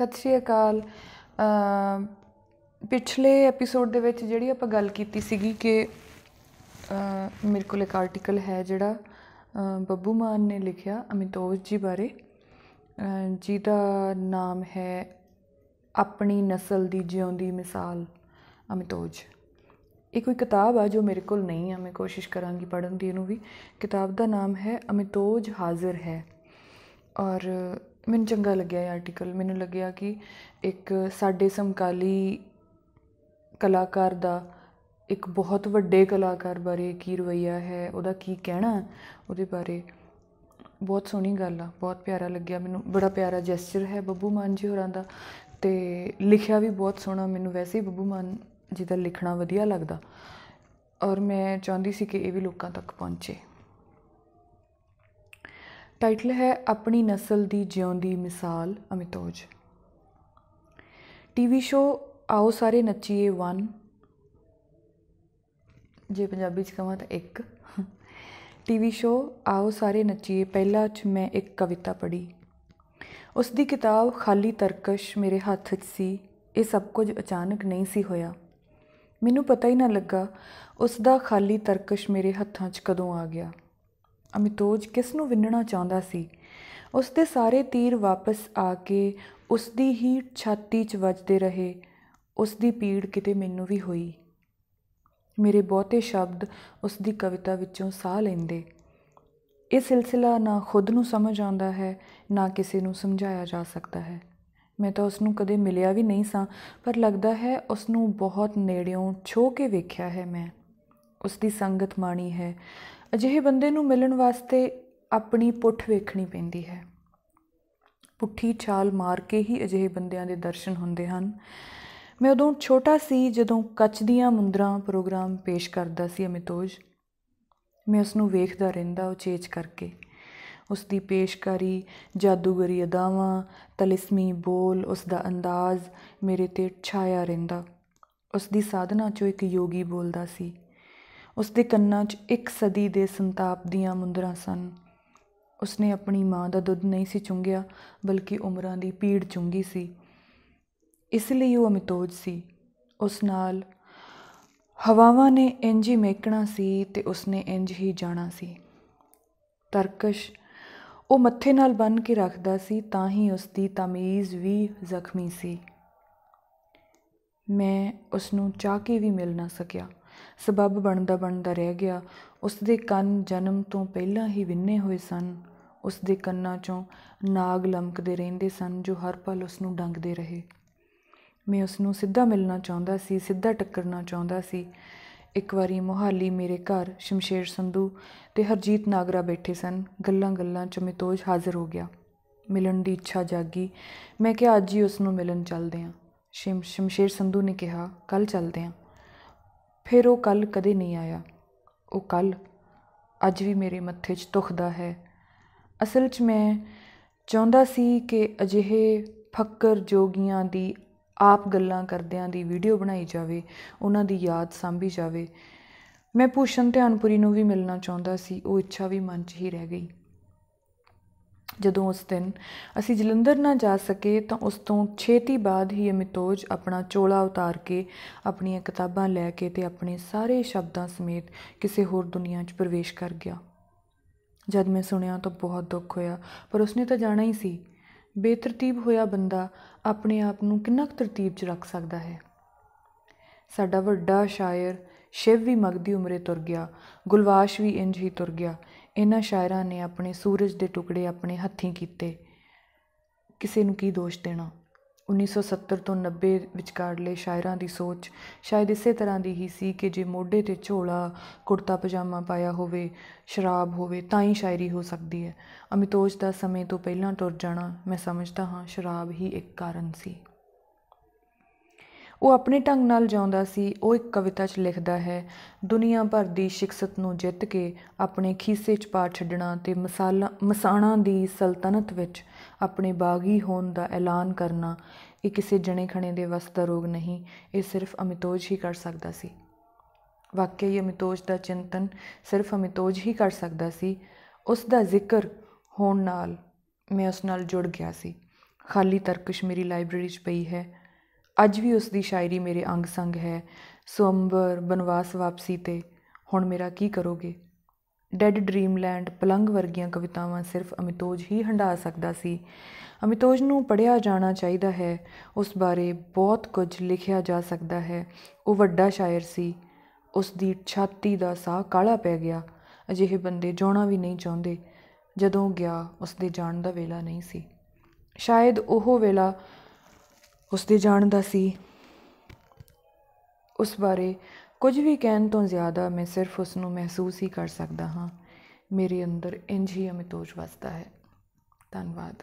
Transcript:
ਸਤਿ ਸ਼੍ਰੀ ਅਕਾਲ। ਅਮ ਪਿਛਲੇ ਐਪੀਸੋਡ ਦੇ ਵਿੱਚ ਜਿਹੜੀ ਆਪਾਂ ਗੱਲ ਕੀਤੀ ਸੀਗੀ ਕਿ ਅਮ ਮੇਰੇ ਕੋਲ ਇੱਕ ਆਰਟੀਕਲ ਹੈ ਜਿਹੜਾ ਅਮ ਬੱਬੂ ਮਾਨ ਨੇ ਲਿਖਿਆ ਅਮਿਤੋਜ ਜੀ ਬਾਰੇ। ਅਮ ਜਿਹਦਾ ਨਾਮ ਹੈ ਆਪਣੀ ਨਸਲ ਦੀ ਜਿਉਂਦੀ ਮਿਸਾਲ ਅਮਿਤੋਜ ਇਹ ਕੋਈ ਕਿਤਾਬ ਆ ਜੋ ਮੇਰੇ ਕੋਲ ਨਹੀਂ ਆ, ਮੈਂ ਕੋਸ਼ਿਸ਼ ਕਰਾਂਗੀ ਪੜ੍ਹਨ ਦੀ ਇਹਨੂੰ ਵੀ। ਕਿਤਾਬ ਦਾ ਨਾਮ ਹੈ ਅਮਿਤੋਜ ਹਾਜ਼ਰ ਹੈ। ਔਰ ਮੈਨੂੰ ਚੰਗਾ ਲੱਗਿਆ ਇਹ ਆਰਟੀਕਲ ਮੈਨੂੰ ਲੱਗਿਆ ਕਿ ਇੱਕ ਸਾਡੇ ਸਮਕਾਲੀ ਕਲਾਕਾਰ ਦਾ ਇੱਕ ਬਹੁਤ ਵੱਡੇ ਕਲਾਕਾਰ ਬਾਰੇ ਕੀ ਰਵੱਈਆ ਹੈ, ਉਹਦਾ ਕੀ ਕਹਿਣਾ ਉਹਦੇ ਬਾਰੇ ਬਹੁਤ ਸੋਹਣੀ ਗੱਲ ਆ, ਬਹੁਤ ਪਿਆਰਾ ਲੱਗਿਆ। ਮੈਨੂੰ ਬੜਾ ਪਿਆਰਾ ਜੈਸਚਰ ਹੈ ਬੱਬੂ ਮਾਨ ਜੀ ਹੋਰਾਂ ਦਾ ਤੇ ਲਿਖਿਆ ਵੀ ਬਹੁਤ ਸੋਹਣਾ। ਮੈਨੂੰ ਵੈਸੇ ਹੀ ਬੱਬੂ ਮਾਨ ਜੀ ਦਾ ਲਿਖਣਾ ਵਧੀਆ ਲੱਗਦਾ ਔਰ ਮੈਂ ਚਾਹੁੰਦੀ ਸੀ ਕਿ ਇਹ ਵੀ ਲੋਕਾਂ ਤੱਕ ਪਹੁੰਚੇ। ਟਾਈਟਲ ਹੈ ਆਪਣੀ ਨਸਲ ਦੀ ਜਿਉਂਦੀ ਮਿਸਾਲ, ਅਮਿਤੋਜ। ਟੀਵੀ ਸ਼ੋ ਆਓ ਸਾਰੇ ਨੱਚੀਏ 1 ਜੇ ਪੰਜਾਬੀ ਚ ਕਹਾਂ ਤਾਂ ਇੱਕ। ਟੀਵੀ ਸ਼ੋ ਆਓ ਸਾਰੇ ਨੱਚੀਏ, ਪਹਿਲਾ ਚ ਮੈਂ ਇੱਕ ਕਵਿਤਾ ਪੜ੍ਹੀ। ਉਸ ਦੀ ਕਿਤਾਬ ਖਾਲੀ ਤਰਕਸ਼ ਮੇਰੇ ਹੱਥ 'ਚ ਸੀ, ਇਹ ਸਭ ਕੁਝ ਅਚਾਨਕ ਨਹੀਂ ਸੀ ਹੋਇਆ। ਮੈਨੂੰ ਪਤਾ ਹੀ ਨਾ ਲੱਗਾ, ਉਸ ਦਾ ਖਾਲੀ ਤਰਕਸ਼ ਮੇਰੇ ਹੱਥਾਂ 'ਚ ਕਦੋਂ ਆ ਗਿਆ। ਅਮਿਤੋਜ ਕਿਸ ਨੂੰ ਵਿੰਨਣਾ ਚਾਹੁੰਦਾ ਸੀ? ਉਸ ਦੇ ਸਾਰੇ ਤੀਰ ਵਾਪਸ ਆ ਕੇ ਉਸ ਦੀ ਹੀ ਛਾਤੀ 'ਚ ਵੱਜਦੇ ਰਹੇ। ਉਸ ਦੀ ਪੀੜ ਕਿਤੇ ਮੈਨੂੰ ਵੀ ਹੋਈ। ਮੇਰੇ ਬਹੁਤੇ ਸ਼ਬਦ ਉਸ ਦੀ ਕਵਿਤਾ ਵਿੱਚੋਂ ਸਾਹ ਲੈਂਦੇ। ਇਹ ਸਿਲਸਿਲਾ ਨਾ ਖੁਦ ਨੂੰ ਸਮਝ ਆਉਂਦਾ ਹੈ, ਨਾ ਕਿਸੇ ਨੂੰ ਸਮਝਾਇਆ ਜਾ ਸਕਦਾ ਹੈ। ਮੈਂ ਤਾਂ ਉਸ ਨੂੰ ਕਦੇ ਮਿਲਿਆ ਵੀ ਨਹੀਂ ਸਾਂ, ਪਰ ਲੱਗਦਾ ਹੈ ਉਸ ਨੂੰ ਬਹੁਤ ਨੇੜਿਓਂ ਛੋ ਕੇ ਵੇਖਿਆ ਹੈ ਮੈਂ। ਉਸ ਦੀ ਸੰਗਤ ਮਾਣੀ ਹੈ। ਅਜਿਹੇ ਬੰਦੇ ਨੂੰ ਮਿਲਣ ਵਾਸਤੇ ਆਪਣੀ ਪੁੱਠ ਵੇਖਣੀ ਪੈਂਦੀ ਹੈ। ਪੁੱਠੀ ਛਾਲ ਮਾਰ ਕੇ ਹੀ ਅਜਿਹੇ ਬੰਦਿਆਂ ਦੇ ਦਰਸ਼ਨ ਹੁੰਦੇ ਹਨ। ਮੈਂ ਉਦੋਂ ਛੋਟਾ ਸੀ ਜਦੋਂ ਕੱਚ ਦੀਆਂ ਮੁੰਦਰਾਂ ਪ੍ਰੋਗਰਾਮ ਪੇਸ਼ ਕਰਦਾ ਸੀ ਅਮਿਤੋਜ। ਮੈਂ ਉਸ ਨੂੰ ਵੇਖਦਾ ਰਹਿੰਦਾ ਉਚੇਚ ਕਰਕੇ। ਉਸ ਦੀ ਪੇਸ਼ਕਾਰੀ, ਜਾਦੂਗਰੀ ਅਦਾਵਾਂ, ਤਲਿਸਮੀ ਬੋਲ, ਉਸ ਦਾ ਅੰਦਾਜ਼ ਮੇਰੇ ਤੇ ਛਾਇਆ ਰਹਿੰਦਾ। ਉਸ ਦੀ ਸਾਧਨਾ 'ਚੋਂ ਇੱਕ ਯੋਗੀ ਬੋਲਦਾ ਸੀ। ਉਸ ਦੇ ਕੰਨਾਂ 'ਚ ਇੱਕ ਸਦੀ ਦੇ ਸੰਤਾਪ ਦੀਆਂ ਮੁੰਦਰਾਂ ਸਨ। ਉਸਨੇ ਆਪਣੀ ਮਾਂ ਦਾ ਦੁੱਧ ਨਹੀਂ ਸੀ ਚੁੰਗਿਆ, ਬਲਕਿ ਉਮਰਾਂ ਦੀ ਪੀੜ ਚੁੰਗੀ ਸੀ। ਇਸ ਲਈ ਉਹ ਅਮਿਤੋਜ ਸੀ। ਉਸ ਨਾਲ ਹਵਾਵਾਂ ਨੇ ਇੰਜ ਹੀ ਮਹਿਕਣਾ ਸੀ ਤੇ ਉਸਨੇ ਇੰਜ ਹੀ ਜਾਣਾ ਸੀ। ਤਰਕਸ਼ ਉਹ ਮੱਥੇ ਨਾਲ ਬੰਨ ਕੇ ਰੱਖਦਾ ਸੀ, ਤਾਂ ਹੀ ਉਸ ਦੀ ਤਮੀਜ਼ ਵੀ ਜ਼ਖਮੀ ਸੀ। ਮੈਂ ਉਸ ਨੂੰ ਚਾਹ ਕੇ ਵੀ ਮਿਲ ਨਾ ਸਕਿਆ। ਸਬਬ ਬਣਦਾ ਬਣਦਾ ਰਹਿ ਗਿਆ। ਉਸ ਦੇ ਕੰਨ ਜਨਮ ਤੋਂ ਪਹਿਲਾਂ ਹੀ ਵਿੰਨੇ ਹੋਏ ਸਨ। ਉਸ ਦੇ ਕੰਨਾਂ 'ਚੋਂ ਨਾਗ ਲਮਕਦੇ ਰਹਿੰਦੇ ਸਨ ਜੋ ਹਰ ਪਲ ਉਸ ਨੂੰ ਡੰਗਦੇ ਰਹੇ। ਮੈਂ ਉਸ ਨੂੰ ਸਿੱਧਾ ਮਿਲਣਾ ਚਾਹੁੰਦਾ ਸੀ, ਸਿੱਧਾ ਟੱਕਰਨਾ ਚਾਹੁੰਦਾ ਸੀ। ਇੱਕ ਵਾਰੀ ਮੋਹਾਲੀ ਮੇਰੇ ਘਰ ਸ਼ਮਸ਼ੇਰ ਸੰਧੂ ਤੇ ਹਰਜੀਤ ਨਾਗਰਾ ਬੈਠੇ ਸਨ। ਗੱਲਾਂ ਗੱਲਾਂ 'ਚ ਮਿਤੋਜ ਹਾਜ਼ਰ ਹੋ ਗਿਆ। ਮਿਲਣ ਦੀ ਇੱਛਾ ਜਾਗੀ। ਮੈਂ ਕਿਹਾ, ਅੱਜ ਹੀ ਉਸ ਨੂੰ ਮਿਲਣ ਚੱਲਦੇ ਹਾਂ ਸ਼ਮ, ਸ਼ਮਸ਼ੇਰ ਸੰਧੂ ਨੇ ਕਿਹਾ ਕੱਲ ਚੱਲਦੇ ਹਾਂ ਫਿਰ ਉਹ ਕੱਲ ਕਦੇ ਨਹੀਂ ਆਇਆ। ਉਹ ਕੱਲ ਅੱਜ ਵੀ ਮੇਰੇ ਮੱਥੇ 'ਚ ਦੁਖਦਾ ਹੈ। ਅਸਲ 'ਚ ਮੈਂ ਚਾਹੁੰਦਾ ਸੀ ਕਿ ਅਜਿਹੇ ਫੱਕਰ ਜੋਗੀਆਂ ਦੀ, ਆਪ ਗੱਲਾਂ ਕਰਦਿਆਂ ਦੀ ਵੀਡੀਓ ਬਣਾਈ ਜਾਵੇ, ਉਹਨਾਂ ਦੀ ਯਾਦ ਸਾਂਭੀ ਜਾਵੇ। ਮੈਂ ਭੂਸ਼ਣ ਧਿਆਨਪੁਰੀ ਨੂੰ ਵੀ ਮਿਲਣਾ ਚਾਹੁੰਦਾ ਸੀ, ਉਹ ਇੱਛਾ ਵੀ ਮਨ 'ਚ ਹੀ ਰਹਿ ਗਈ। ਜਦੋਂ ਉਸ ਦਿਨ ਅਸੀਂ ਜਲੰਧਰ ਨਾ ਜਾ ਸਕੇ ਤਾਂ ਉਸ ਤੋਂ ਛੇਤੀ ਬਾਅਦ ਹੀ ਅਮਿਤੋਜ ਆਪਣਾ ਚੋਲਾ ਉਤਾਰ ਕੇ ਆਪਣੀਆਂ ਕਿਤਾਬਾਂ ਲੈ ਕੇ ਤੇ ਆਪਣੇ ਸਾਰੇ ਸ਼ਬਦਾਂ ਸਮੇਤ ਕਿਸੇ ਹੋਰ ਦੁਨੀਆ 'ਚ ਪ੍ਰਵੇਸ਼ ਕਰ ਗਿਆ। ਜਦ ਮੈਂ ਸੁਣਿਆ ਤਾਂ ਬਹੁਤ ਦੁੱਖ ਹੋਇਆ, ਪਰ ਉਸਨੇ ਤਾਂ ਜਾਣਾ ਹੀ ਸੀ। ਬੇਤਰਤੀਬ ਹੋਇਆ ਬੰਦਾ ਆਪਣੇ ਆਪ ਨੂੰ ਕਿੰਨਾ ਕੁ ਤਰਤੀਬ 'ਚ ਰੱਖ ਸਕਦਾ ਹੈ। ਸਾਡਾ ਵੱਡਾ ਸ਼ਾਇਰ ਸ਼ਿਵ ਵੀ ਮਗਦੀ ਉਮਰੇ ਤੁਰ ਗਿਆ, ਗੁਲਵਾਸ਼ ਵੀ ਇੰਜ ਹੀ ਤੁਰ ਗਿਆ। ਇਹਨਾਂ ਸ਼ਾਇਰਾਂ ਨੇ ਆਪਣੇ ਸੂਰਜ ਦੇ ਟੁਕੜੇ ਆਪਣੇ ਹੱਥੀਂ ਕੀਤੇ। ਕਿਸੇ ਨੂੰ ਕੀ ਦੋਸ਼ ਦੇਣਾ? 1970 ਤੋਂ 90 ਵਿਚਕਾਰਲੇ ਸ਼ਾਇਰਾਂ ਦੀ ਸੋਚ ਸ਼ਾਇਦ ਇਸੇ ਤਰ੍ਹਾਂ ਦੀ ਹੀ ਸੀ ਕਿ ਜੇ ਮੋਢੇ ਤੇ ਝੋਲਾ, ਕੁੜਤਾ, ਪਜਾਮਾ ਪਾਇਆ ਹੋਵੇ, ਸ਼ਰਾਬ ਹੋਵੇ, ਤਾਂ ਹੀ ਸ਼ਾਇਰੀ ਹੋ ਸਕਦੀ ਹੈ। ਅਮਿਤੋਜ ਦਾ ਸਮੇਂ ਤੋਂ ਪਹਿਲਾਂ ਟੁਰ ਜਾਣਾ, ਮੈਂ ਸਮਝਦਾ ਹਾਂ, ਸ਼ਰਾਬ ਹੀ ਇੱਕ ਕਾਰਨ ਸੀ। ਉਹ ਆਪਣੇ ਢੰਗ ਨਾਲ ਜਿਉਂਦਾ ਸੀ, ਉਹ ਇੱਕ ਕਵਿਤਾ 'ਚ ਲਿਖਦਾ ਹੈ, ਦੁਨੀਆ ਭਰ ਦੀ ਸ਼ਿਕਸਤ ਨੂੰ ਜਿੱਤ ਕੇ ਆਪਣੇ ਖੀਸੇ 'ਚ ਪਾ ਛੱਡਣਾ ਤੇ ਮਸਾਲਾ, ਮਸਾਣਾ ਦੀ ਸਲਤਨਤ ਵਿੱਚ ਆਪਣੇ ਬਾਗੀ ਹੋਣ ਦਾ ਐਲਾਨ ਕਰਨਾ, ਇਹ ਕਿਸੇ ਜਣੇ ਖਣੇ ਦੇ ਵਸ ਦਾ ਰੋਗ ਨਹੀਂ, ਇਹ ਸਿਰਫ ਅਮਿਤੋਜ ਹੀ ਕਰ ਸਕਦਾ ਸੀ। ਵਾਕਈ ਅਮਿਤੋਜ ਦਾ ਚਿੰਤਨ ਸਿਰਫ ਅਮਿਤੋਜ ਹੀ ਕਰ ਸਕਦਾ ਸੀ। ਉਸ ਦਾ ਜ਼ਿਕਰ ਹੋਣ ਨਾਲ ਮੈਂ ਉਸ ਨਾਲ ਜੁੜ ਗਿਆ ਸੀ। ਖਾਲੀ ਤਰਕਸ਼ ਮੇਰੀ ਲਾਇਬ੍ਰੇਰੀ 'ਚ ਪਈ ਹੈ। ਅੱਜ ਵੀ ਉਸ ਦੀ ਸ਼ਾਇਰੀ ਮੇਰੇ ਅੰਗ ਸੰਗ ਹੈ। ਸਵੰਬਰ ਬਨਵਾਸ ਵਾਪਸੀ ਤੇ ਹੁਣ ਮੇਰਾ ਕੀ ਕਰੋਗੇ? ਡੈਡ ਡ੍ਰੀਮਲੈਂਡ ਪਲੰਗ ਵਰਗੀਆਂ ਕਵਿਤਾਵਾਂ ਸਿਰਫ ਅਮਿਤੋਜ ਹੀ ਹੰਡਾ ਸਕਦਾ ਸੀ। ਅਮਿਤੋਜ ਨੂੰ ਪੜਿਆ ਜਾਣਾ ਚਾਹੀਦਾ ਹੈ। ਉਸ ਬਾਰੇ ਬਹੁਤ ਕੁਝ ਲਿਖਿਆ ਜਾ ਸਕਦਾ ਹੈ। ਉਹ ਵੱਡਾ ਸ਼ਾਇਰ ਸੀ। ਉਸ ਦੀ ਛਾਤੀ ਦਾ ਸਾਹ ਕਾਲਾ ਪੈ ਗਿਆ। ਅਜਿਹੇ ਬੰਦੇ ਜਾਣਾ ਵੀ ਨਹੀਂ ਚਾਹੁੰਦੇ। ਜਦੋਂ ਗਿਆ ਉਸ ਦੇ ਜਾਣ ਦਾ ਵੇਲਾ ਨਹੀਂ ਸੀ। ਸ਼ਾਇਦ ਉਹ ਵੇਲਾ ਉਸ ਦੇ ਜਾਣ ਦਾ ਸੀ। ਉਸ ਬਾਰੇ ਕੁਝ ਵੀ ਕਹਿਣ ਤੋਂ ਜ਼ਿਆਦਾ ਮੈਂ ਸਿਰਫ ਉਸ ਨੂੰ ਮਹਿਸੂਸ ਹੀ ਕਰ ਸਕਦਾ ਹਾਂ। ਮੇਰੇ ਅੰਦਰ ਇੰਝ ਹੀ ਅਮਿਤੋਜ ਵਸਦਾ ਹੈ। ਧੰਨਵਾਦ।